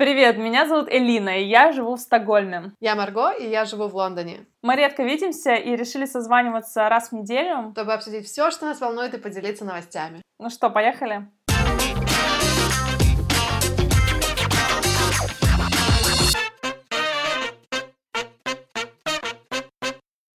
Привет, меня зовут Элина, и я живу в Стокгольме. Я Марго, и я живу в Лондоне. Мы редко видимся и решили созваниваться раз в неделю. Чтобы обсудить все, что нас волнует, и поделиться новостями. Ну что, поехали?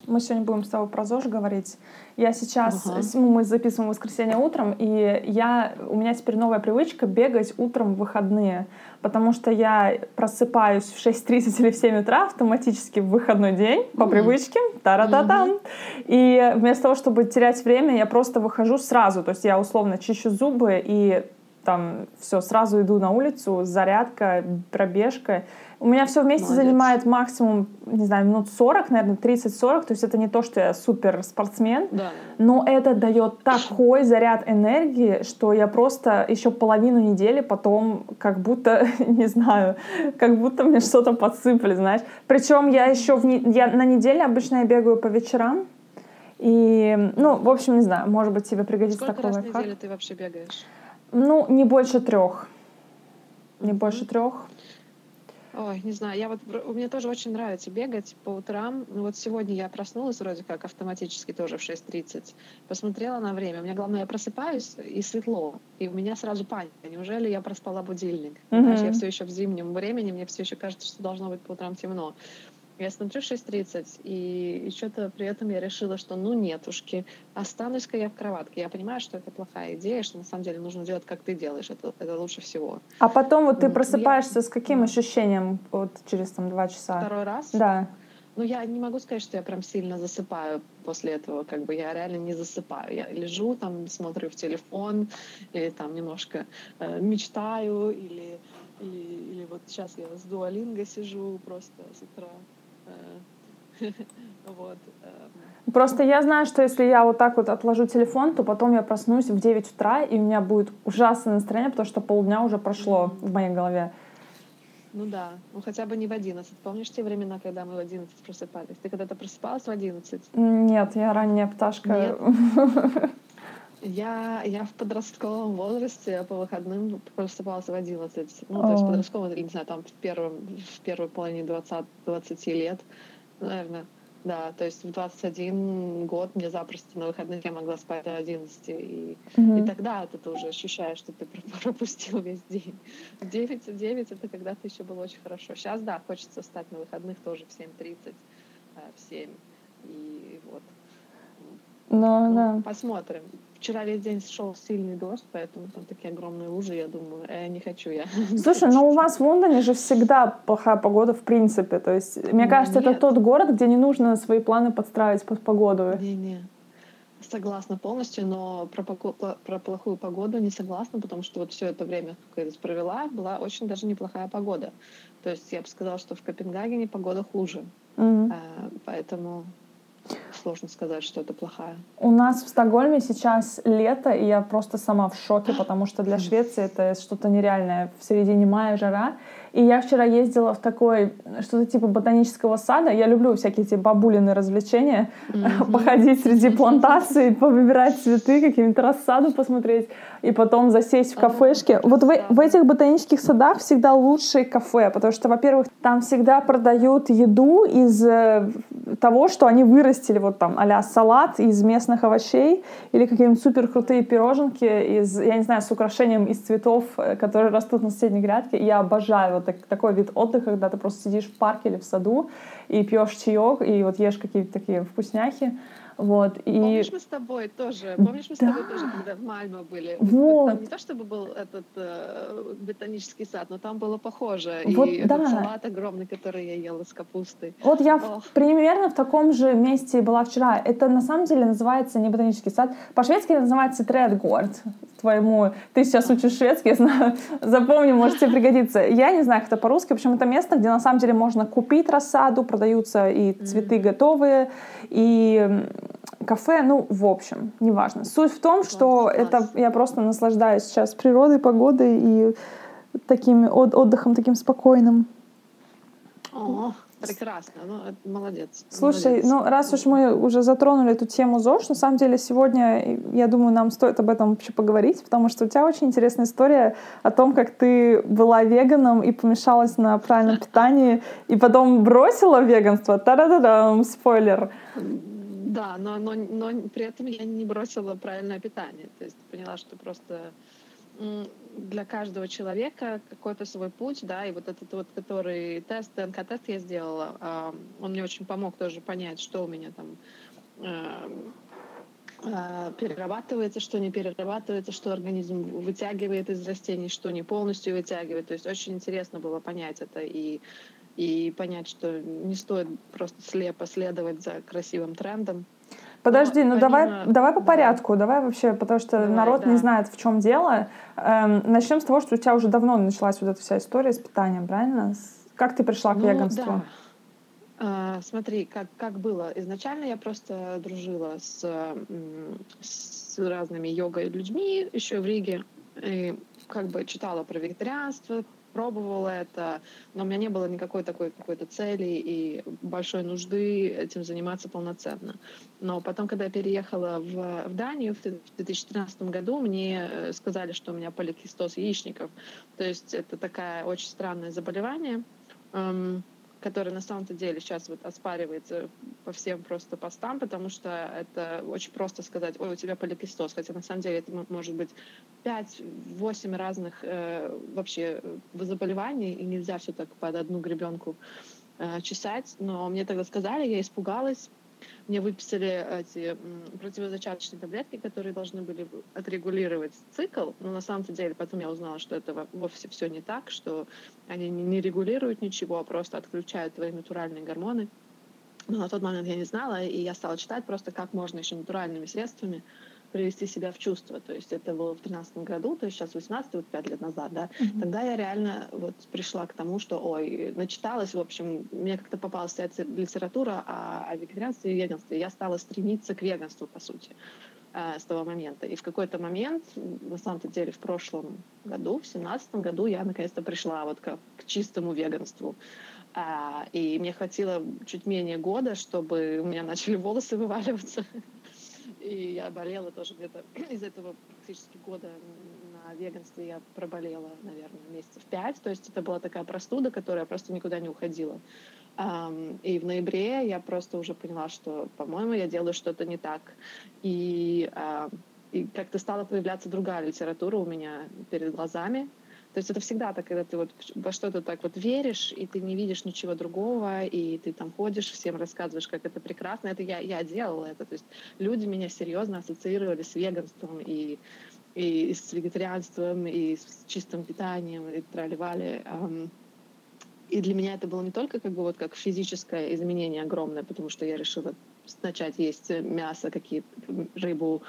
Мы сегодня будем с тобой про ЗОЖ говорить. Я сейчас, Ага. ну, мы записываем воскресенье утром, и я, у меня теперь новая привычка бегать утром в выходные, потому что я просыпаюсь в 6.30 или в 7 утра автоматически в выходной день по Мгм. привычке, та-ра-та-там. И вместо того, чтобы терять время, я просто выхожу сразу, то есть я условно чищу зубы и там все, сразу иду на улицу, зарядка, пробежка. У меня все вместе Молодец. занимает максимум, не знаю, минут 40, наверное, 30-40. То есть это не то, что я супер спортсмен, Да. но это дает такой заряд энергии, что я просто еще половину недели потом как будто, не знаю, как будто мне что-то подсыпали, знаешь. Причем я еще в, не- я, на неделе обычно я бегаю по вечерам. И, ну, в общем, не знаю, может быть, тебе пригодится Сколько такой раз в лайфхак. неделю ты вообще бегаешь? Ну, не больше трех. Не больше трех. Ой, не знаю, я вот мне тоже очень нравится бегать по утрам. Ну вот сегодня я проснулась вроде как автоматически тоже в 6.30. Посмотрела на время. У меня главное, я просыпаюсь и светло. И у меня сразу паника. Неужели я проспала будильник? Знаешь, я все еще в зимнем времени, мне все еще кажется, что должно быть по утрам темно. Я смотрю 6.30, и, и что-то при этом я решила, что ну нетушки, останусь-ка я в кроватке. Я понимаю, что это плохая идея, что на самом деле нужно делать, как ты делаешь. Это, это лучше всего. А потом вот ты Вот, я- просыпаешься с каким ощущением вот через там два часа? Второй раз? Да. Ну, я не могу сказать, что я прям сильно засыпаю после этого. Как бы я реально не засыпаю. Я лежу там, смотрю в телефон, или там немножко э, мечтаю, или, или, или вот сейчас я с дуалинго сижу просто с утра. Э, Вот. эм. Просто я знаю, что если я вот так вот отложу телефон, то потом я проснусь в 9 утра, и у меня будет ужасное настроение, потому что полдня уже прошло в моей голове. Ну да, ну хотя бы не в 11. Помнишь те времена, когда мы в 11 просыпались? Ты когда-то просыпалась в 11? Нет, я ранняя пташка. Я, я в подростковом возрасте по выходным просыпалась в 11. Ну, то есть или, не знаю, там в, первом, в первой половине 20, 20 лет, наверное. Да, то есть в 21 год мне запросто на выходных я могла спать до 11. И, и Мгм. тогда ты уже ощущаешь, что ты про- пропустил весь день. В 9, 9 это когда ты еще было очень хорошо. Сейчас, да, хочется встать на выходных тоже в 7.30, э, в 7. И вот. Ну, Ну, да. Посмотрим. Вчера весь день шел сильный дождь, поэтому там такие огромные лужи, я думаю, э, не хочу я. Слушай, ну у вас в Лондоне же всегда плохая погода в принципе. То есть, мне кажется, это нет. тот город, где не нужно свои планы подстраивать под погоду. Не-не. Согласна полностью, но про, поко- про плохую погоду не согласна, потому что вот все это время, как я здесь провела, была очень даже неплохая погода. То есть я бы сказала, что в Копенгагене погода хуже. Мгм. Э, Поэтому сложно сказать, что это плохая. У нас в Стокгольме сейчас лето, и я просто сама в шоке, потому что для Швеции это что-то нереальное. В середине мая жара. И я вчера ездила в такой, что-то типа ботанического сада. Я люблю всякие эти бабулины развлечения. Мгм. Походить среди плантаций, повыбирать цветы, какие-нибудь рассаду посмотреть, и потом засесть в А, кафешке. Вот в, в этих ботанических садах всегда лучшие кафе, потому что, во-первых, там всегда продают еду из э, того, что они вырастили, вот там, а салат из местных овощей или какие-нибудь супер крутые пироженки из, я не знаю, с украшением из цветов, э, которые растут на соседней грядке. Я обожаю вот так- такой вид отдыха, когда ты просто сидишь в парке или в саду и пьешь чаек, и вот ешь какие-то такие вкусняхи. Вот, и... Помнишь, мы с тобой тоже, помнишь, мы с Да. тобой тоже, когда в Мальме были? Вот. Там не то, чтобы был этот э, ботанический сад, но там было похоже. Вот и да. этот салат огромный, который я ела с капустой. Вот я в- примерно в таком же месте была вчера. Это на самом деле называется не ботанический сад. По-шведски это называется Тредгорд. Твоему... Ты сейчас учишь шведский, я знаю. Запомни, может тебе пригодится. Я не знаю, как это по-русски. В общем, это место, где на самом деле можно купить рассаду, продаются и цветы готовые, и кафе, ну, в общем, неважно. Суть в том, что Класс, это класс. я просто наслаждаюсь сейчас природой, погодой и таким от- отдыхом таким спокойным. О, Прекрасно, ну, молодец. Слушай, молодец. ну раз уж мы уже затронули эту тему ЗОЖ, на самом деле сегодня, я думаю, нам стоит об этом вообще поговорить, потому что у тебя очень интересная история о том, как ты была веганом и помешалась на правильном питании, и потом бросила веганство. Та-да-да-дам, спойлер. Да, но, но, но при этом я не бросила правильное питание. То есть поняла, что просто для каждого человека какой-то свой путь, да, и вот этот вот, который тест, ДНК-тест я сделала, он мне очень помог тоже понять, что у меня там а, а, перерабатывается, что не перерабатывается, что организм вытягивает из растений, что не полностью вытягивает. То есть очень интересно было понять это и, и понять, что не стоит просто слепо следовать за красивым трендом, Подожди, ну помимо... давай, давай по порядку, давай вообще, потому что давай, народ да. не знает, в чем дело. Эм, начнем с того, что у тебя уже давно началась вот эта вся история с питанием, правильно? Как ты пришла к ну, веганству? Да. А, смотри, как, как было. Изначально я просто дружила с, с разными йога-людьми еще в Риге. И как бы читала про вегетарианство, пробовала это, но у меня не было никакой такой какой-то цели и большой нужды этим заниматься полноценно. Но потом, когда я переехала в, в Данию в 2013 году, мне э, сказали, что у меня поликистоз яичников. То есть это такое очень странное заболевание. Который на самом-то деле сейчас вот оспаривается по всем просто постам, потому что это очень просто сказать, ой, у тебя поликистоз, хотя на самом деле это может быть 5-8 разных э, вообще э, заболеваний, и нельзя все так под одну гребенку э, чесать. Но мне тогда сказали, я испугалась, мне выписали эти противозачаточные таблетки, которые должны были отрегулировать цикл, но на самом-то деле потом я узнала, что это вовсе все не так, что они не регулируют ничего, а просто отключают твои натуральные гормоны. Но на тот момент я не знала, и я стала читать просто, как можно еще натуральными средствами привести себя в чувство. То есть это было в 2013 году, то есть сейчас 18, вот 5 лет назад, да. Mm-hmm. Тогда я реально вот пришла к тому, что, ой, начиталась, в общем, мне как-то попалась литература о, о вегетарианстве и веганстве. Я стала стремиться к веганству, по сути э, с того момента. И в какой-то момент, на самом-то деле, в прошлом году, в семнадцатом году, я наконец-то пришла вот к, к чистому веганству. А, и мне хватило чуть менее года, чтобы у меня начали волосы вываливаться. И я болела тоже где-то из этого практически года на веганстве я проболела, наверное, месяцев пять. То есть это была такая простуда, которая просто никуда не уходила. И в ноябре я просто уже поняла, что, по-моему, я делаю что-то не так. И, и как-то стала появляться другая литература у меня перед глазами. То есть это всегда так, когда ты вот во что-то так вот веришь, и ты не видишь ничего другого, и ты там ходишь, всем рассказываешь, как это прекрасно. Это я, я делала это. То есть люди меня серьезно ассоциировали с веганством и, и с вегетарианством, и с чистым питанием, и тролливали. И для меня это было не только как бы вот как физическое изменение огромное, потому что я решила начать есть мясо, какие-то рыбу,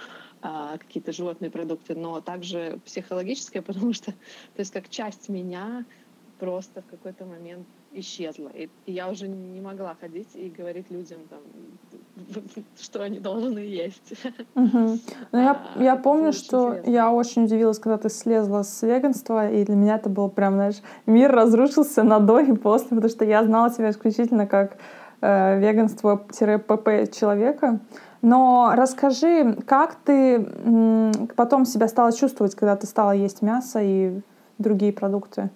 а, какие-то животные продукты, но также психологическое, потому что, то есть как часть меня просто в какой-то момент исчезла. И, и я уже не могла ходить и говорить людям, там, что они должны есть. Угу. Ну, я, а, я помню, что интересно. я очень удивилась, когда ты слезла с веганства, и для меня это был прям, знаешь, мир разрушился на до и после, потому что я знала тебя исключительно как э, веганство-ПП человека. Но расскажи, как ты потом себя стала чувствовать, когда ты стала есть мясо и другие продукты?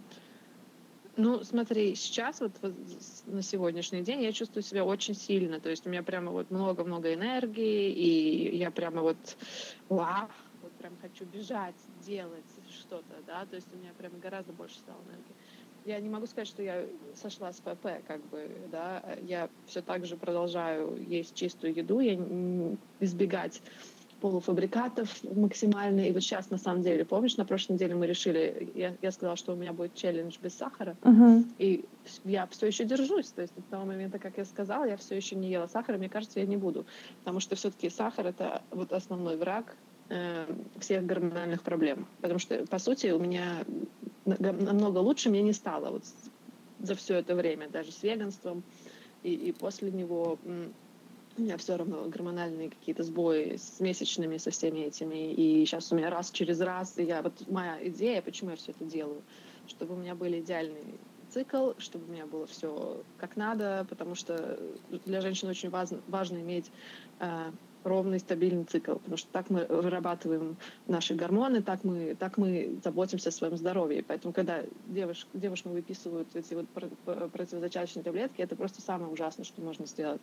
Ну, смотри, сейчас вот, на сегодняшний день я чувствую себя очень сильно. То есть у меня прямо вот много-много энергии, и я прямо вот, вау, вот прям хочу бежать, делать что-то, да, то есть у меня прямо гораздо больше стало энергии я не могу сказать, что я сошла с ПП, как бы, да, я все так же продолжаю есть чистую еду, я избегать полуфабрикатов максимально. И вот сейчас, на самом деле, помнишь, на прошлой неделе мы решили, я, я сказала, что у меня будет челлендж без сахара, uh-huh. и я все еще держусь. То есть с того момента, как я сказала, я все еще не ела сахара, мне кажется, я не буду. Потому что все-таки сахар — это вот основной враг э, всех гормональных проблем. Потому что, по сути, у меня намного лучше мне не стало вот за все это время, даже с веганством. И, и после него у меня все равно гормональные какие-то сбои с месячными, со всеми этими. И сейчас у меня раз через раз, и я вот моя идея, почему я все это делаю, чтобы у меня были идеальные цикл, чтобы у меня было все как надо, потому что для женщин очень важно, важно иметь э, ровный, стабильный цикл, потому что так мы вырабатываем наши гормоны, так мы, так мы заботимся о своем здоровье. Поэтому, когда девуш, девушкам выписывают эти вот противозачаточные таблетки, это просто самое ужасное, что можно сделать.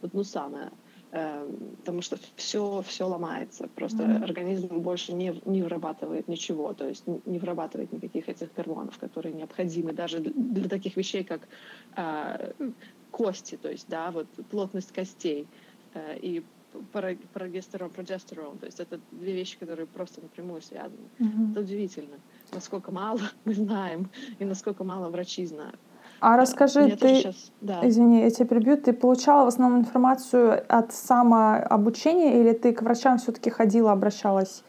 Вот, ну, самое. Эм, потому что все, все ломается. Просто mm-hmm. организм больше не, не вырабатывает ничего, то есть не вырабатывает никаких этих гормонов, которые необходимы даже для таких вещей, как э, кости, то есть, да, вот плотность костей э, и прогестерон, прогестерон. То есть это две вещи, которые просто напрямую связаны. Mm-hmm. Это удивительно, насколько мало мы знаем и насколько мало врачи знают. А расскажи, Мне ты, сейчас, да. извини, я тебя перебью, ты получала в основном информацию от самообучения или ты к врачам все-таки ходила, обращалась?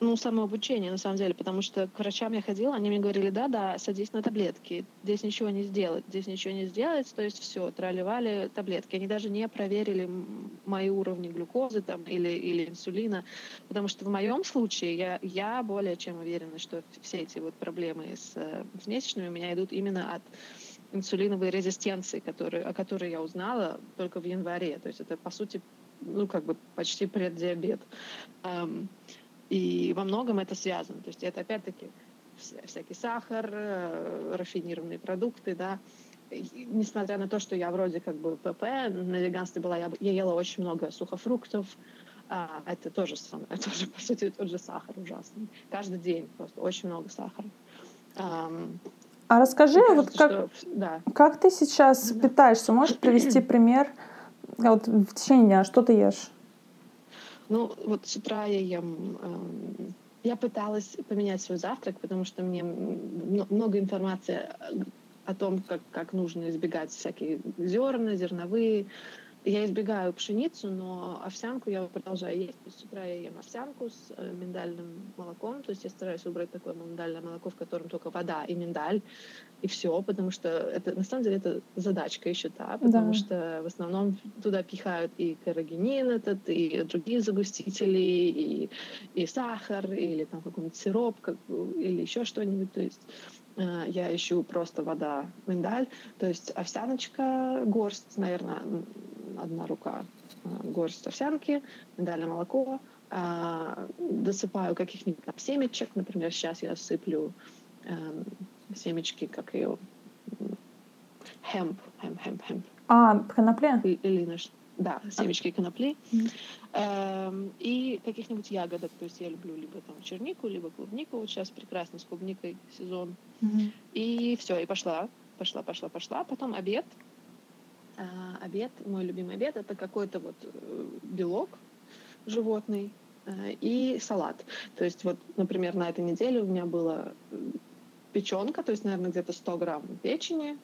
Ну, самообучение, на самом деле, потому что к врачам я ходила, они мне говорили, да, да, садись на таблетки, здесь ничего не сделать, здесь ничего не сделать, то есть все, траливали таблетки. Они даже не проверили мои уровни глюкозы там, или, или инсулина, потому что в моем случае я, я более чем уверена, что все эти вот проблемы с, с месячными у меня идут именно от инсулиновой резистенции, которые, о которой я узнала только в январе. То есть это, по сути, ну, как бы почти преддиабет. Um, и во многом это связано. То есть это опять-таки всякий сахар, э, рафинированные продукты, да. И, несмотря на то, что я вроде как бы ПП, на веганстве была, я, я ела очень много сухофруктов, а, это тоже самое, тоже, по сути, тот же сахар ужасный. Каждый день просто очень много сахара. Um, а расскажи, кажется, вот как, что, да. как ты сейчас да. питаешься? Можешь привести пример вот в течение дня, что ты ешь? Ну, вот с утра я ем... Э, я пыталась поменять свой завтрак, потому что мне много информации о том, как, как нужно избегать всякие зерна, зерновые, я избегаю пшеницу, но овсянку я продолжаю есть. То есть с утра я ем овсянку с э, миндальным молоком. То есть я стараюсь убрать такое миндальное молоко, в котором только вода и миндаль, и все, потому что это на самом деле это задачка еще та, потому да. что в основном туда пихают и карагинин этот, и другие загустители, и, и сахар, или там какой-нибудь сироп, как, или еще что-нибудь. То есть э, я ищу просто вода, миндаль, то есть овсяночка, горсть, наверное, одна рука э, горсть овсянки, миндальное молоко, а, досыпаю каких-нибудь там семечек, например, сейчас я сыплю эм, семечки, как ее хемп, хемп, хемп, хемп. А, конопля? Или наш, да, семечки конопли. Mm-hmm. Эм, и каких-нибудь ягодок. То есть я люблю либо там чернику, либо клубнику. Вот сейчас прекрасно с клубникой сезон. Mm-hmm. И все, и пошла, пошла, пошла, пошла. Потом обед. А, обед, мой любимый обед, это какой-то вот э, белок животный э, и салат. То есть вот, например, на этой неделе у меня была печенка, то есть, наверное, где-то 100 грамм печени,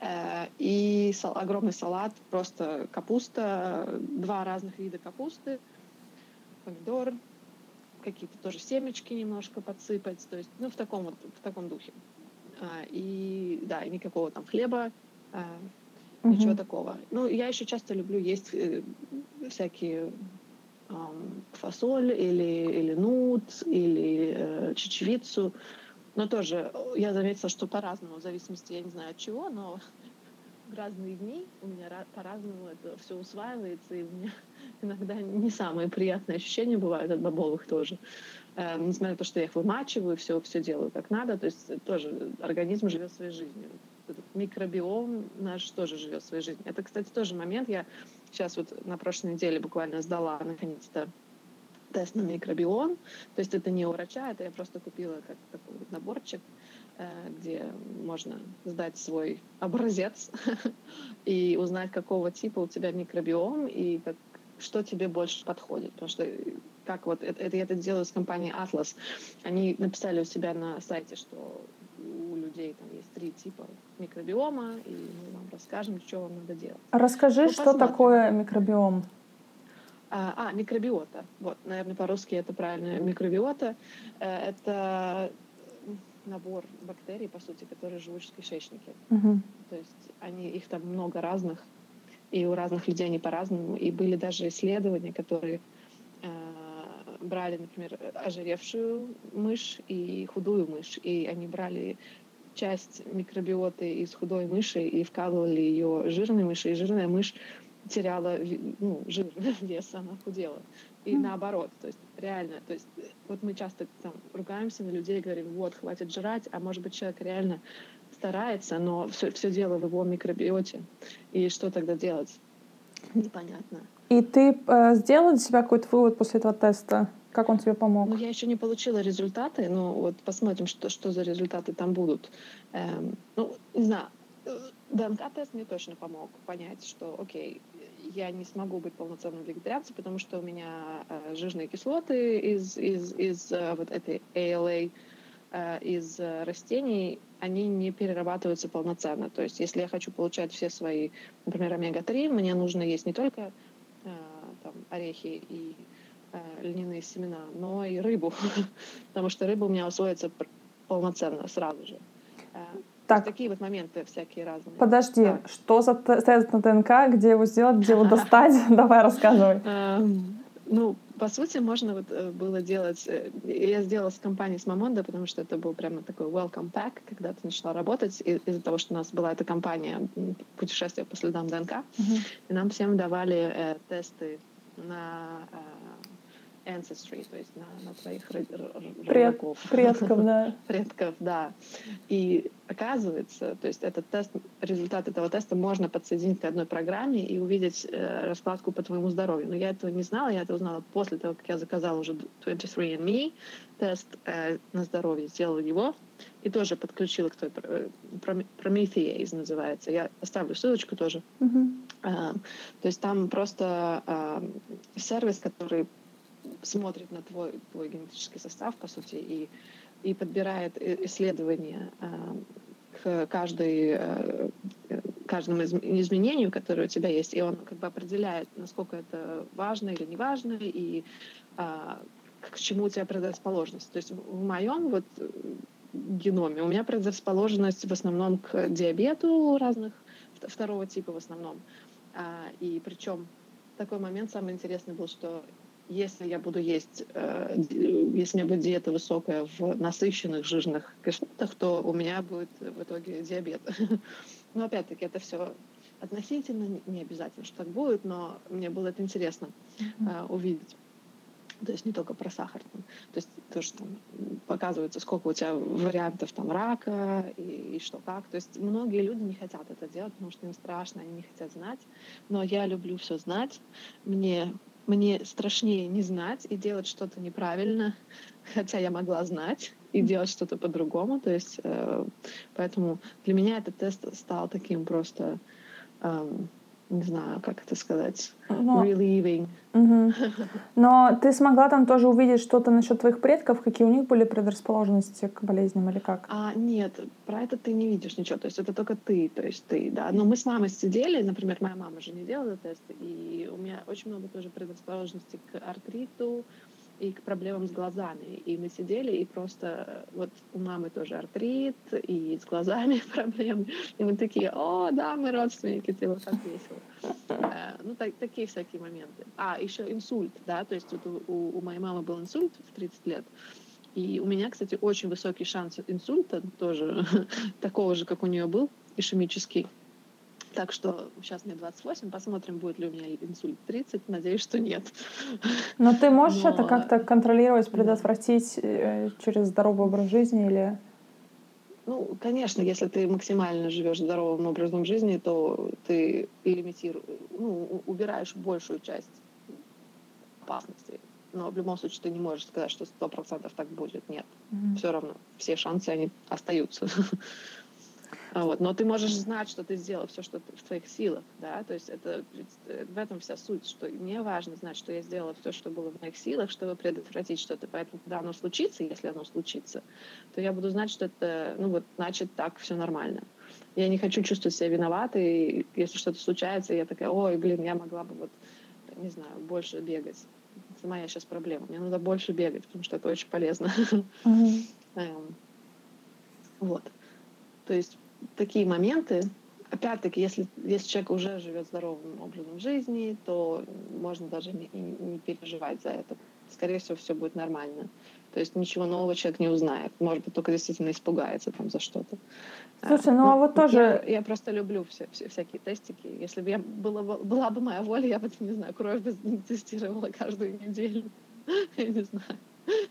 э, и сал, огромный салат, просто капуста, два разных вида капусты, помидор, какие-то тоже семечки немножко подсыпать, то есть, ну, в таком вот, в таком духе. И, да, и никакого там хлеба, угу. ничего такого. Ну, я еще часто люблю есть э, всякие э, фасоль или, или нут, или э, чечевицу. Но тоже я заметила, что по-разному, в зависимости, я не знаю от чего, но в разные дни у меня по-разному это все усваивается, и у меня иногда не самые приятные ощущения бывают от бобовых тоже. Э, несмотря на то, что я их вымачиваю, все, все делаю как надо, то есть тоже организм живет своей жизнью микробиом наш тоже живет своей жизнью. Это, кстати, тоже момент. Я сейчас вот на прошлой неделе буквально сдала наконец-то тест на микробиом. То есть это не у врача, это я просто купила как такой вот наборчик, э, где можно сдать свой образец и узнать, какого типа у тебя микробиом и как, что тебе больше подходит. Потому что как вот это, это я это делаю с компанией Atlas. Они написали у себя на сайте, что у людей там есть три типа микробиома, и мы вам расскажем, что вам надо делать. Расскажи, ну, что посмотрим. такое микробиом? А, а, микробиота. Вот, наверное, по-русски это правильно. Микробиота э, — это набор бактерий, по сути, которые живут в кишечнике. Угу. То есть они, их там много разных, и у разных людей они по-разному. И были даже исследования, которые э, брали, например, ожиревшую мышь и худую мышь, и они брали часть микробиоты из худой мыши и вкалывали ее жирной мыши, и жирная мышь теряла ну, жир, вес, она худела. И mm. наоборот, то есть реально, то есть вот мы часто там ругаемся на людей, говорим, вот, хватит жрать, а может быть человек реально старается, но все, все дело в его микробиоте. И что тогда делать? Непонятно. И ты э, сделал для себя какой-то вывод после этого теста? Как он тебе помог? Ну, я еще не получила результаты, но вот посмотрим, что, что за результаты там будут. Эм, ну, не знаю, э, ДНК-тест мне точно помог понять, что, окей, я не смогу быть полноценным вегетарианцем, потому что у меня э, жирные кислоты из, из, из э, вот этой ALA, э, из э, растений, они не перерабатываются полноценно. То есть если я хочу получать все свои, например, омега-3, мне нужно есть не только э, там, орехи и льняные семена, но и рыбу, потому что рыба у меня усвоится полноценно сразу же. Э, так. Такие вот моменты всякие разные. Подожди, да. что за тест на ДНК, где его сделать, где его достать? Давай рассказывай. Эм, ну, по сути, можно вот э, было делать... Э, я сделала с компанией с Мамонда, потому что это был прямо такой welcome pack, когда ты начала работать, из-за того, что у нас была эта компания путешествия по следам ДНК, и нам всем давали э, тесты на э, ancestry, то есть на, на твоих родаков. Предков, да. Предков, да. И оказывается, то есть этот тест, результат этого теста можно подсоединить к одной программе и увидеть э, раскладку по твоему здоровью. Но я этого не знала, я это узнала после того, как я заказала уже 23andMe тест э, на здоровье, сделала его и тоже подключила к той э, Promethease называется. Я оставлю ссылочку тоже. Uh-huh. Uh, то есть там просто uh, сервис, который смотрит на твой, твой генетический состав, по сути, и, и подбирает исследования э, к каждой, э, каждому изменению, которое у тебя есть, и он как бы определяет, насколько это важно или не важно, и э, к чему у тебя предрасположенность. То есть в моем вот геноме у меня предрасположенность в основном к диабету разных второго типа в основном. А, и причем такой момент самый интересный был, что если я буду есть, э, если у меня будет диета высокая в насыщенных жирных кислотах, то у меня будет в итоге диабет. Но опять-таки это все относительно, не обязательно, что так будет, но мне было это интересно э, увидеть. То есть не только про сахар. Там. То есть тоже там показывается, сколько у тебя вариантов там рака и, и что как. То есть многие люди не хотят это делать, потому что им страшно, они не хотят знать. Но я люблю все знать. Мне мне страшнее не знать и делать что-то неправильно, хотя я могла знать и делать что-то по-другому. То есть, э, поэтому для меня этот тест стал таким просто, э, не знаю, как это сказать, Но... relieving. Угу. Но ты смогла там тоже увидеть что-то насчет твоих предков, какие у них были предрасположенности к болезням или как? А, нет, про это ты не видишь ничего, то есть это только ты, то есть ты, да. Но мы с мамой сидели, например, моя мама же не делала тест, и у меня очень много тоже предрасположенности к артриту, и к проблемам с глазами. И мы сидели, и просто вот у мамы тоже артрит, и с глазами проблемы. И мы такие, о, да, мы родственники, ты вот так весело. Э, ну, так, такие всякие моменты. А, еще инсульт, да, то есть вот у, у моей мамы был инсульт в 30 лет. И у меня, кстати, очень высокий шанс инсульта, тоже такого же, как у нее был, ишемический. Так что сейчас мне 28, посмотрим, будет ли у меня инсульт 30. Надеюсь, что нет. Но ты можешь Но... это как-то контролировать, предотвратить э, через здоровый образ жизни или... Ну, конечно, если ты максимально живешь здоровым образом жизни, то ты лимитируешь, ну, убираешь большую часть опасностей. Но в любом случае ты не можешь сказать, что сто процентов так будет. Нет. Mm-hmm. Все равно все шансы, они остаются. А вот. Но ты можешь знать, что ты сделал все, что в твоих силах, да, то есть это в этом вся суть, что мне важно знать, что я сделала все, что было в моих силах, чтобы предотвратить что-то, поэтому когда оно случится, если оно случится, то я буду знать, что это, ну вот, значит, так все нормально. Я не хочу чувствовать себя виноватой, если что-то случается, я такая, ой, блин, я могла бы вот, не знаю, больше бегать. Это моя сейчас проблема. Мне надо больше бегать, потому что это очень полезно. Mm-hmm. Вот. То есть такие моменты, опять-таки, если, если человек уже живет здоровым образом жизни, то можно даже не, не переживать за это. скорее всего, все будет нормально. То есть ничего нового человек не узнает. Может быть, только действительно испугается там за что-то. Слушай, ну а вот тоже... Я, я просто люблю все, все, всякие тестики. Если бы я была, была бы моя воля, я бы, не знаю, кровь бы тестировала каждую неделю. Я не знаю.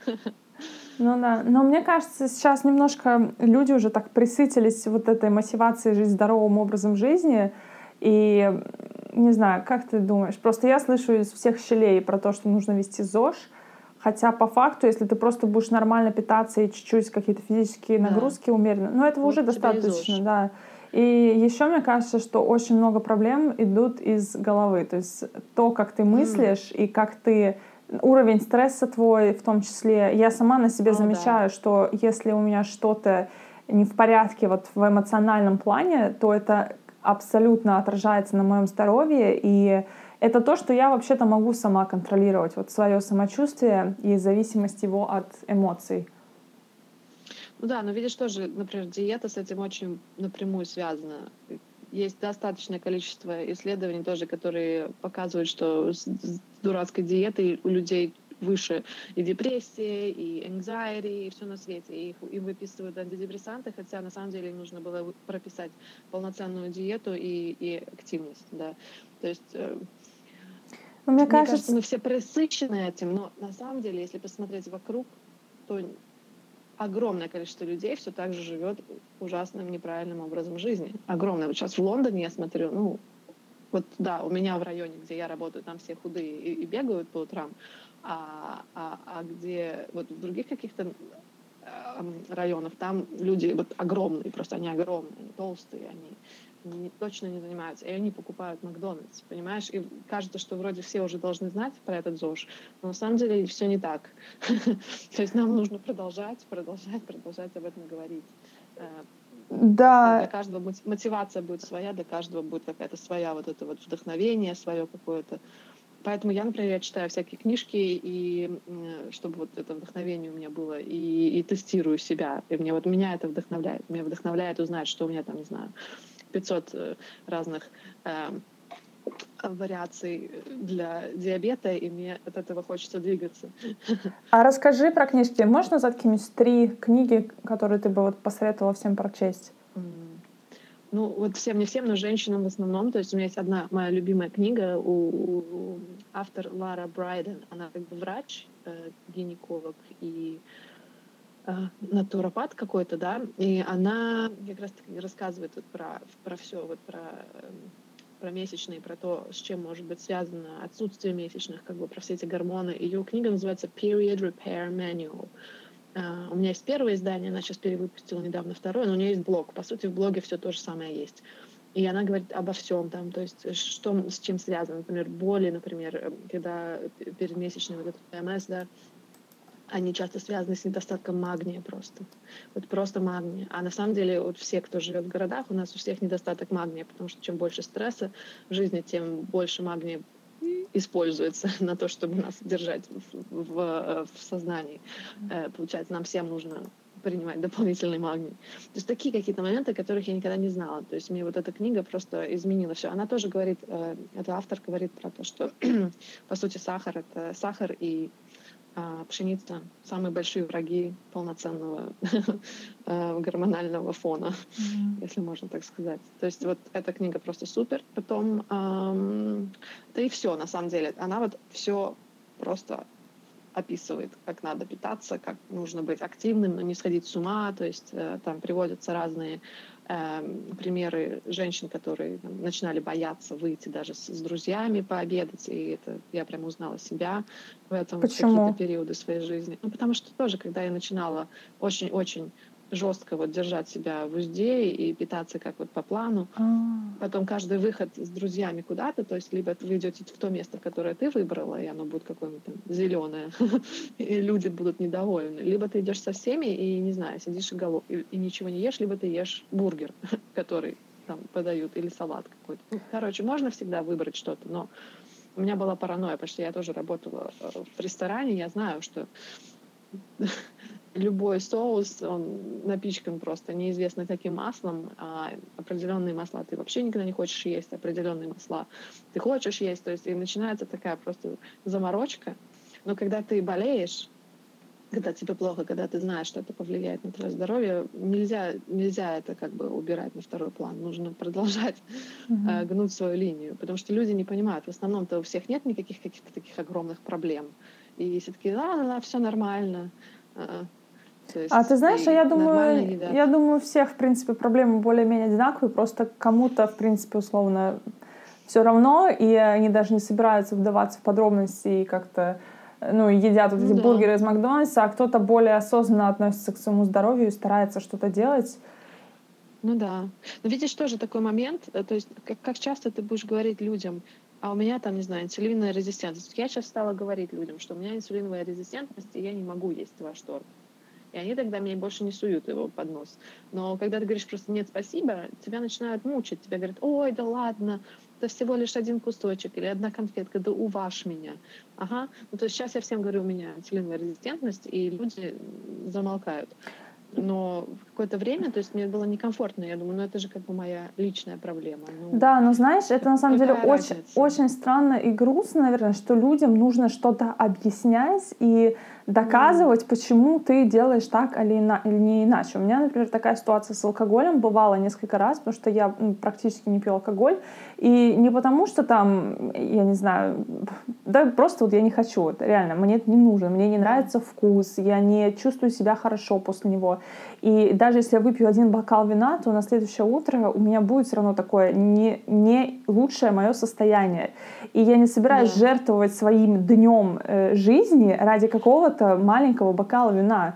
Ну да, но мне кажется, сейчас немножко люди уже так присытились вот этой мотивацией жить здоровым образом жизни, и не знаю, как ты думаешь, просто я слышу из всех щелей про то, что нужно вести ЗОЖ, Хотя по факту, если ты просто будешь нормально питаться и чуть-чуть какие-то физические нагрузки да. умеренно, ну этого вот уже достаточно, да. И еще мне кажется, что очень много проблем идут из головы. То есть то, как ты мыслишь mm. и как ты уровень стресса твой в том числе. Я сама на себе oh, замечаю, да. что если у меня что-то не в порядке вот в эмоциональном плане, то это абсолютно отражается на моем здоровье и это то, что я вообще-то могу сама контролировать, вот свое самочувствие и зависимость его от эмоций. Ну да, но видишь тоже, например, диета с этим очень напрямую связана. Есть достаточное количество исследований тоже, которые показывают, что с дурацкой диетой у людей выше и депрессия, и anxiety, и все на свете. И их, им выписывают антидепрессанты, хотя на самом деле им нужно было прописать полноценную диету и, и активность. Да. То есть э, но мне, мне кажется... кажется, мы все пресыщены этим, но на самом деле, если посмотреть вокруг, то огромное количество людей все так же живет ужасным неправильным образом жизни. Огромное. Вот сейчас в Лондоне я смотрю, ну, вот да, у меня в районе, где я работаю, там все худые и, и бегают по утрам, а, а, а где вот в других каких-то э, районах там люди вот огромные, просто они огромные, они толстые, они не, точно не занимаются, и они покупают Макдональдс, понимаешь? И кажется, что вроде все уже должны знать про этот ЗОЖ, но на самом деле все не так. То есть нам нужно продолжать, продолжать, продолжать об этом говорить. Э, да. Для каждого мотивация будет своя, для каждого будет какая-то своя вот это вот вдохновение, свое какое-то. Поэтому я, например, я читаю всякие книжки, и чтобы вот это вдохновение у меня было, и, и тестирую себя. И мне вот меня это вдохновляет. Меня вдохновляет узнать, что у меня там, не знаю, 500 э, разных э, вариаций для диабета, и мне от этого хочется двигаться. А расскажи про книжки. Можешь назвать какие-нибудь три книги, которые ты бы вот посоветовала всем прочесть? Ну, вот всем, не всем, но женщинам в основном. То есть у меня есть одна моя любимая книга у, у автор Лара Брайден. Она как бы врач, э, гинеколог и Э, натуропат какой-то, да, и она как раз рассказывает вот про, про все, вот про, эм, про месячные, про то, с чем может быть связано отсутствие месячных, как бы про все эти гормоны. Ее книга называется Period Repair Manual. Uh, у меня есть первое издание, она сейчас перевыпустила недавно второе, но у нее есть блог. По сути, в блоге все то же самое есть. И она говорит обо всем там, то есть что с чем связано, например, боли, например, э, когда перед месячным вот этот ПМС, да, они часто связаны с недостатком магния просто. Вот просто магния. А на самом деле вот все, кто живет в городах, у нас у всех недостаток магния, потому что чем больше стресса в жизни, тем больше магния используется на то, чтобы нас держать в, в, в сознании. Э, получается, нам всем нужно принимать дополнительный магний. То есть такие какие-то моменты, которых я никогда не знала. То есть мне вот эта книга просто изменила все. Она тоже говорит, э, эта автор говорит про то, что по сути сахар — это сахар и а, пшеница — самые большие враги полноценного э, гормонального фона, mm-hmm. если можно так сказать. То есть вот эта книга просто супер. Потом, эм, да и все, на самом деле. Она вот все просто описывает, как надо питаться, как нужно быть активным, но не сходить с ума. То есть э, там приводятся разные примеры женщин, которые там, начинали бояться выйти даже с, с друзьями пообедать, и это я прямо узнала себя в этом Почему? в какие-то периоды своей жизни. Ну, потому что тоже, когда я начинала очень-очень жестко вот держать себя в узде и питаться как вот по плану. А. Потом каждый выход с друзьями куда-то, то есть либо вы идете в то место, которое ты выбрала, и оно будет какое-нибудь там зеленое, и люди будут недовольны. Либо ты идешь со всеми и, не знаю, сидишь и, голов... и, и ничего не ешь, либо ты ешь бургер, который там подают, или салат какой-то. Ну, короче, можно всегда выбрать что-то, но у меня была паранойя, потому что я тоже работала э, в ресторане, я знаю, что любой соус, он напичкан просто неизвестно каким маслом, а определенные масла ты вообще никогда не хочешь есть, определенные масла ты хочешь есть, то есть и начинается такая просто заморочка. Но когда ты болеешь, когда тебе плохо, когда ты знаешь, что это повлияет на твое здоровье, нельзя, нельзя это как бы убирать на второй план. Нужно продолжать mm-hmm. э, гнуть свою линию, потому что люди не понимают. В основном-то у всех нет никаких каких-то таких огромных проблем. И все таки да, да, да, все нормально. Э, а ты знаешь, а я думаю, я думаю, всех, в принципе, проблемы более-менее одинаковые, просто кому-то, в принципе, условно все равно, и они даже не собираются вдаваться в подробности и как-то ну, едят вот эти ну, бургеры из Макдональдса, а кто-то более осознанно относится к своему здоровью и старается что-то делать. Ну да. Но видишь, тоже такой момент, э, то есть как, как часто ты будешь говорить людям, а у меня там, не знаю, инсулиновая резистентность. Я сейчас стала говорить людям, что у меня инсулиновая резистентность, и я не могу есть ваш торт. И они тогда мне больше не суют его под нос. Но когда ты говоришь просто «нет, спасибо», тебя начинают мучить. Тебя говорят «ой, да ладно, это всего лишь один кусочек или одна конфетка, да уваж меня». Ага, ну то есть сейчас я всем говорю, у меня инсулиновая резистентность, и люди замолкают но в какое-то время, то есть мне было некомфортно, я думаю, ну это же как бы моя личная проблема. Ну, да, но знаешь, это на самом деле очень, очень странно и грустно, наверное, что людям нужно что-то объяснять и доказывать, почему ты делаешь так или, ина- или не иначе. У меня, например, такая ситуация с алкоголем бывала несколько раз, потому что я практически не пью алкоголь, и не потому что там, я не знаю, да просто вот я не хочу, это реально, мне это не нужно, мне не нравится вкус, я не чувствую себя хорошо после него. И даже если я выпью один бокал вина, то на следующее утро у меня будет все равно такое не, не лучшее мое состояние. И я не собираюсь да. жертвовать своим днем э, жизни ради какого-то маленького бокала вина.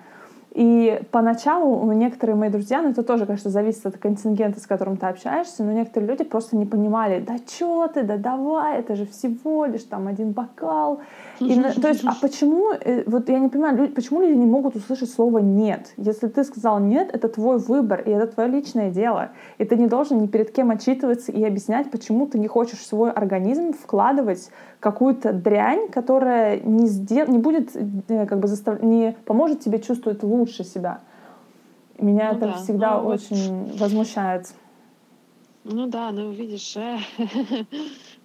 И поначалу некоторые мои друзья, ну это тоже, конечно, зависит от контингента, с которым ты общаешься, но некоторые люди просто не понимали, да что ты, да давай, это же всего лишь там один бокал. И, то есть, а почему, э, вот я не понимаю, люди, почему люди не могут услышать слово «нет»? Если ты сказал «нет», это твой выбор, и это твое личное дело. И ты не должен ни перед кем отчитываться и объяснять, почему ты не хочешь в свой организм вкладывать какую-то дрянь, которая не, сдел... не будет, э, как бы застав... не поможет тебе чувствовать лучше себя. Меня ну, это да. всегда ну, очень вот... возмущает. Ну да, ну видишь, э,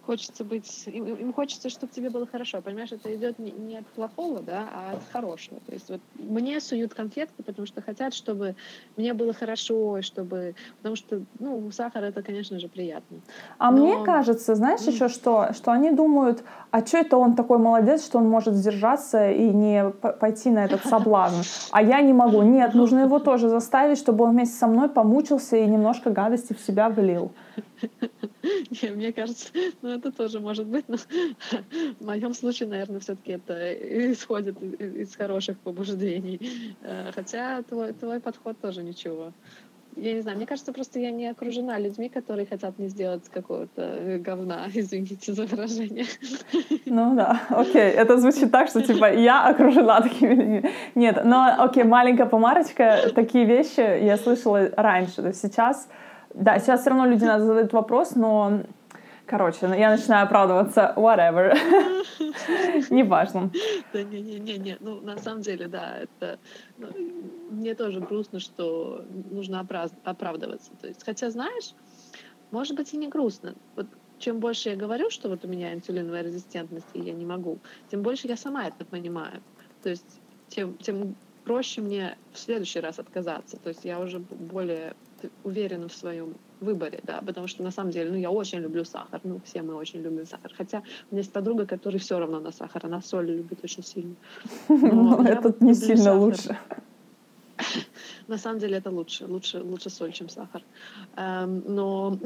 хочется быть, им, им хочется, чтобы тебе было хорошо. Понимаешь, это идет не, не от плохого, да, а от хорошего. То есть вот мне суют конфетки, потому что хотят, чтобы мне было хорошо, чтобы, потому что, ну, сахар это, конечно же, приятно. А Но... мне кажется, знаешь mm. еще что, что они думают, а что это он такой молодец, что он может сдержаться и не пойти на этот соблазн, а я не могу. Нет, нужно его тоже заставить, чтобы он вместе со мной помучился и немножко гадости в себя влил. Не, мне кажется, ну это тоже может быть, но в моем случае, наверное, все-таки это исходит из хороших побуждений. Э, хотя твой, твой подход тоже ничего. Я не знаю, мне кажется, просто я не окружена людьми, которые хотят мне сделать какого-то э, говна, извините за выражение. Ну да, окей, это звучит так, что типа я окружена такими людьми. Нет, но окей, маленькая помарочка, такие вещи я слышала раньше, то есть сейчас да, сейчас все равно люди надо задают вопрос, но Короче, я начинаю оправдываться, whatever. Неважно. Да не-не-не, ну на самом деле, да, это ну, мне тоже грустно, что нужно оправдываться. То есть, хотя, знаешь, может быть и не грустно. Вот чем больше я говорю, что вот у меня инсулиновая резистентность, и я не могу, тем больше я сама это понимаю. То есть тем, тем проще мне в следующий раз отказаться. То есть я уже более уверена в своем выборе, да, потому что на самом деле, ну, я очень люблю сахар, ну, все мы очень любим сахар, хотя у меня есть подруга, которая все равно на сахар, она соль любит очень сильно. Но это не сильно лучше. На самом деле это лучше, лучше, лучше соль, чем сахар. Эм, но,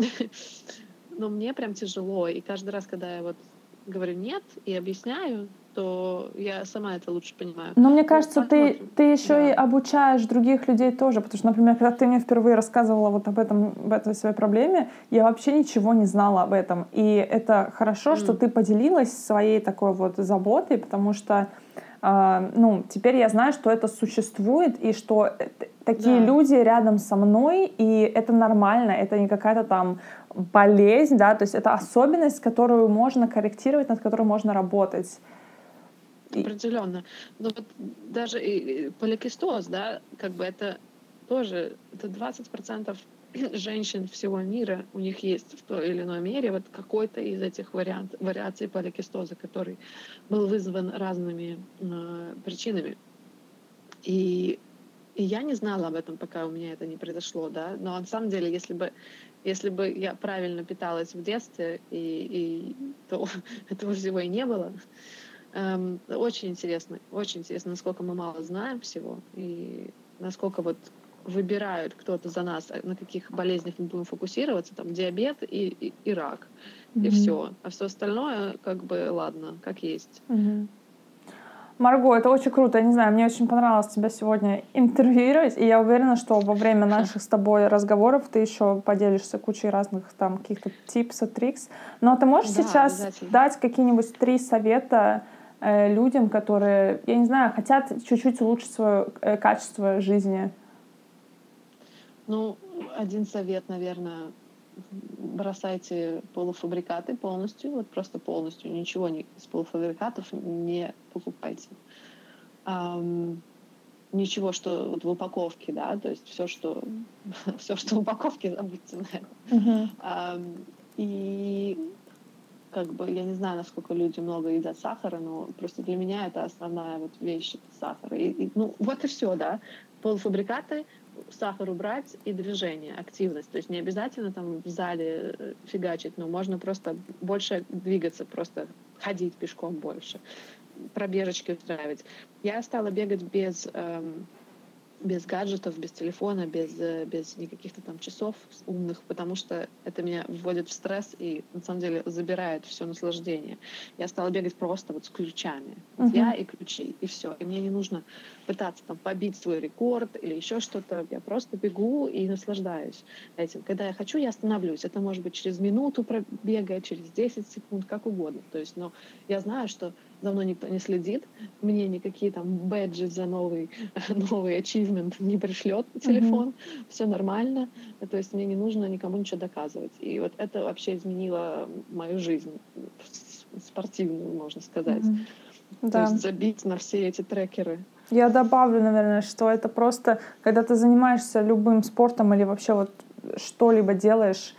но мне прям тяжело, и каждый раз, когда я вот говорю нет и объясняю, то я сама это лучше понимаю. Но мне кажется, ты, ты еще да. и обучаешь других людей тоже, потому что, например, когда ты мне впервые рассказывала вот об этом, об этой своей проблеме, я вообще ничего не знала об этом. И это хорошо, mm. что ты поделилась своей такой вот заботой, потому что Uh, ну, теперь я знаю, что это существует, и что э, такие да. люди рядом со мной, и это нормально, это не какая-то там болезнь, да, то есть это особенность, которую можно корректировать, над которой можно работать. Определенно. Но вот даже и поликистоз, да, как бы это тоже это 20% женщин всего мира, у них есть в той или иной мере вот какой-то из этих вариант, вариаций поликистоза, который был вызван разными э, причинами. И, и я не знала об этом, пока у меня это не произошло, да. Но на самом деле, если бы если бы я правильно питалась в детстве, и, и то этого всего и не было. Эм, очень интересно, очень интересно, насколько мы мало знаем всего, и насколько вот выбирают кто-то за нас, на каких болезнях мы будем фокусироваться, там диабет и, и, и рак, mm-hmm. и все. А все остальное, как бы, ладно, как есть. Mm-hmm. Марго, это очень круто. Я не знаю, мне очень понравилось тебя сегодня интервьюировать, и я уверена, что во время наших с тобой разговоров ты еще поделишься кучей разных там каких-то типсов, трикс. Но ты можешь да, сейчас дать какие-нибудь три совета э, людям, которые, я не знаю, хотят чуть-чуть улучшить свое э, качество жизни? Ну, один совет, наверное, бросайте полуфабрикаты полностью, вот просто полностью, ничего не, из полуфабрикатов не покупайте. Um, ничего, что вот в упаковке, да, то есть все, что все, что в упаковке, забудьте на это. Uh-huh. Um, и как бы я не знаю, насколько люди много едят сахара, но просто для меня это основная вот вещь это сахар. И, и, ну вот и все, да. Полуфабрикаты, сахар убрать и движение, активность. То есть не обязательно там в зале э, фигачить, но можно просто больше двигаться, просто ходить пешком больше, пробежечки устраивать. Я стала бегать без эм, без гаджетов, без телефона, без, э, без никаких там часов умных, потому что это меня вводит в стресс и на самом деле забирает все наслаждение. Я стала бегать просто вот с ключами. Uh-huh. Я и ключи, и все. И мне не нужно пытаться там побить свой рекорд или еще что-то. Я просто бегу и наслаждаюсь этим. Когда я хочу, я остановлюсь. Это может быть через минуту пробега, через 10 секунд, как угодно. То есть, но я знаю, что за мной никто не следит, мне никакие там бэджи за новый, новый achievement не пришлет телефон, mm-hmm. все нормально, то есть мне не нужно никому ничего доказывать. И вот это вообще изменило мою жизнь, спортивную, можно сказать. Mm-hmm. То да. есть забить на все эти трекеры. Я добавлю, наверное, что это просто, когда ты занимаешься любым спортом или вообще вот что-либо делаешь,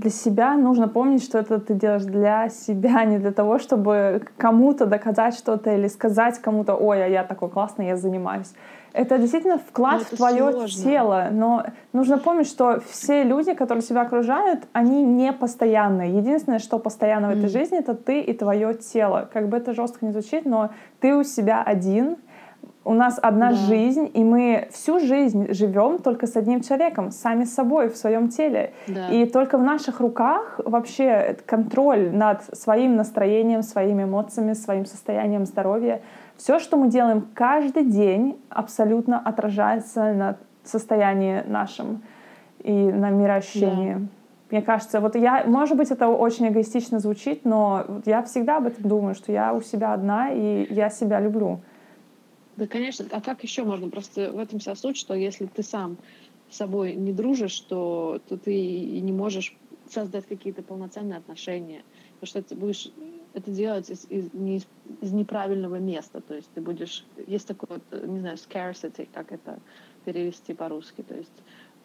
для себя нужно помнить, что это ты делаешь для себя, не для того, чтобы кому-то доказать что-то или сказать кому-то, ой, а я такой классный, я занимаюсь. Это действительно вклад ну, это в твое сложно. тело, но нужно помнить, что все люди, которые себя окружают, они не постоянные. Единственное, что постоянно mm. в этой жизни, это ты и твое тело. Как бы это жестко не звучит, но ты у себя один, у нас одна да. жизнь, и мы всю жизнь живем только с одним человеком, сами собой, в своем теле. Да. И только в наших руках вообще контроль над своим настроением, своими эмоциями, своим состоянием здоровья. Все, что мы делаем каждый день, абсолютно отражается на состоянии нашем и на мироощущении. Да. Мне кажется, вот я, может быть, это очень эгоистично звучит, но я всегда об этом думаю, что я у себя одна, и я себя люблю. Да, конечно. А как еще можно? Просто в этом вся суть, что если ты сам с собой не дружишь, то, то ты и не можешь создать какие-то полноценные отношения. Потому что ты будешь это делать из, из, не из, из неправильного места. То есть ты будешь... Есть такой вот, не знаю, scarcity, как это перевести по-русски. То есть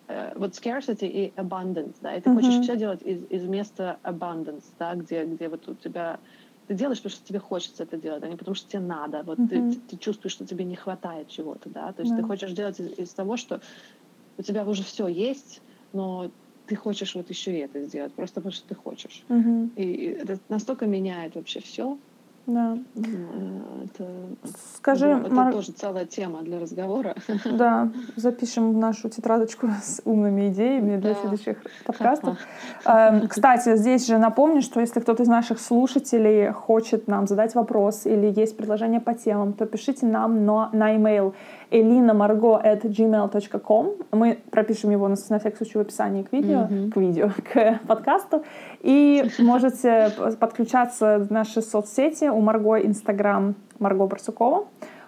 э, вот scarcity и abundance, да, и ты uh-huh. хочешь все делать из, из места abundance, да, где, где вот у тебя ты делаешь, потому что тебе хочется это делать, а не потому что тебе надо. Вот uh-huh. ты, ты чувствуешь, что тебе не хватает чего-то, да. То есть yeah. ты хочешь делать из, из того, что у тебя уже все есть, но ты хочешь вот еще и это сделать, просто потому что ты хочешь. Uh-huh. И это настолько меняет вообще все. Да. Это, Скажи, это Мар... тоже целая тема для разговора. Да, запишем нашу тетрадочку с умными идеями для да. следующих подкастов. Эм, кстати, здесь же напомню, что если кто-то из наших слушателей хочет нам задать вопрос или есть предложение по темам, то пишите нам на, на email elinamargo.gmail.com. Мы пропишем его на, на всякий случай в описании к видео, mm-hmm. к видео, к подкасту. И можете подключаться в наши соцсети. У Марго Инстаграм Марго Барсукова.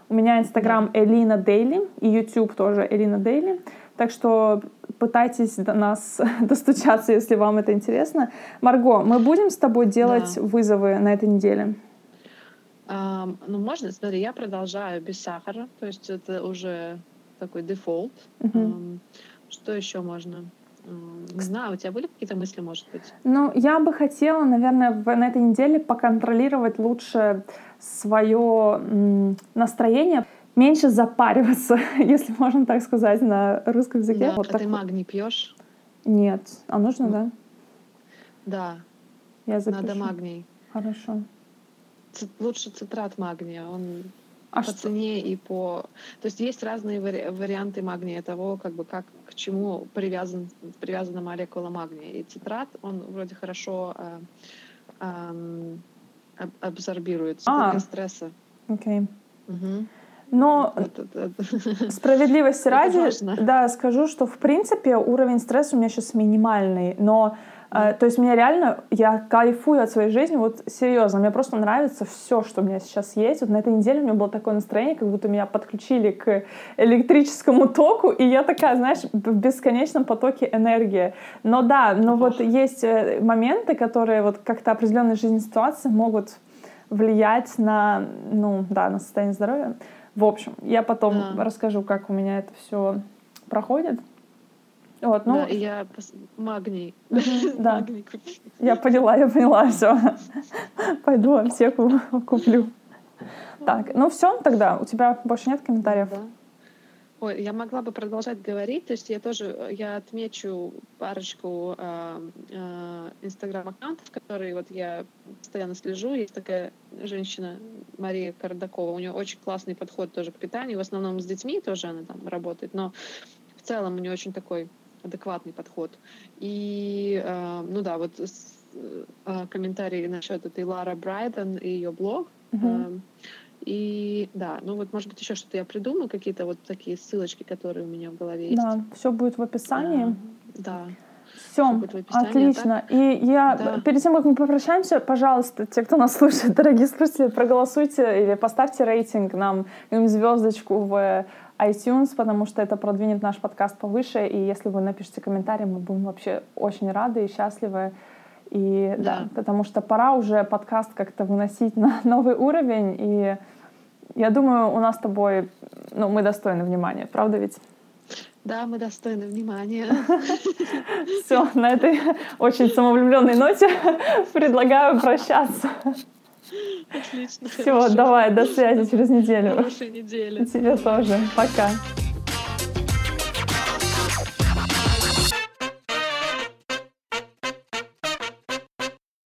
У меня Инстаграм Элина Дейли и YouTube тоже Элина Дейли. Так что пытайтесь до нас достучаться, если вам это интересно. Марго, мы будем с тобой делать да. вызовы на этой неделе? Um, ну, можно, смотри, я продолжаю без сахара, то есть это уже такой дефолт. Um, что еще можно? Не знаю, у тебя были какие-то мысли, может быть? Ну, я бы хотела, наверное, на этой неделе поконтролировать лучше свое настроение, меньше запариваться, если можно так сказать на русском языке. Да, вот а так... ты магний пьешь? Нет. А нужно, да? Да. Я запишу. Надо магний. Хорошо. Ц- лучше цитрат магния. Он а по что? цене и по... То есть есть разные вари... варианты магния того, как бы как чему привязан, привязана молекула магния. И цитрат, он вроде хорошо э, э, абсорбируется а. для стресса. Окей. Okay. Угу. Но справедливости ради, да, скажу, что в принципе уровень стресса у меня сейчас минимальный, но э, то есть мне реально, я кайфую от своей жизни, вот серьезно, мне просто нравится все, что у меня сейчас есть. Вот на этой неделе у меня было такое настроение, как будто меня подключили к электрическому току, и я такая, знаешь, в бесконечном потоке энергии. Но да, но вот есть э, моменты, которые вот как-то определенные жизненные ситуации могут влиять на, ну, да, на состояние здоровья. В общем, я потом а. расскажу, как у меня это все проходит. Вот, ну, да, и я магний. Да. Магний я поняла, я поняла, все. Пойду аптеку куплю. Так, ну все, тогда у тебя больше нет комментариев? Да. Ой, я могла бы продолжать говорить, то есть я тоже, я отмечу парочку э, э, инстаграм-аккаунтов, которые вот я постоянно слежу. Есть такая женщина, Мария Кардакова, у нее очень классный подход тоже к питанию, в основном с детьми тоже она там работает, но в целом у нее очень такой адекватный подход. И, э, ну да, вот э, комментарии насчет этой Лара Брайден и ее блог. Uh-huh. И да, ну вот, может быть, еще что-то я придумаю, какие-то вот такие ссылочки, которые у меня в голове есть. Да, все будет в описании. А, да. Все, отлично. Так? И я да. перед тем, как мы попрощаемся, пожалуйста, те, кто нас слушает, дорогие слушатели, проголосуйте или поставьте рейтинг нам, звездочку в iTunes, потому что это продвинет наш подкаст повыше. И если вы напишите комментарий, мы будем вообще очень рады и счастливы. И да. да, потому что пора уже подкаст как-то выносить на новый уровень. И я думаю, у нас с тобой, ну, мы достойны внимания, правда ведь? Да, мы достойны внимания. Все, на этой очень самовлюбленной ноте предлагаю прощаться. Отлично. Все, давай, до связи через неделю. Хорошей недели. Тебе тоже. Пока.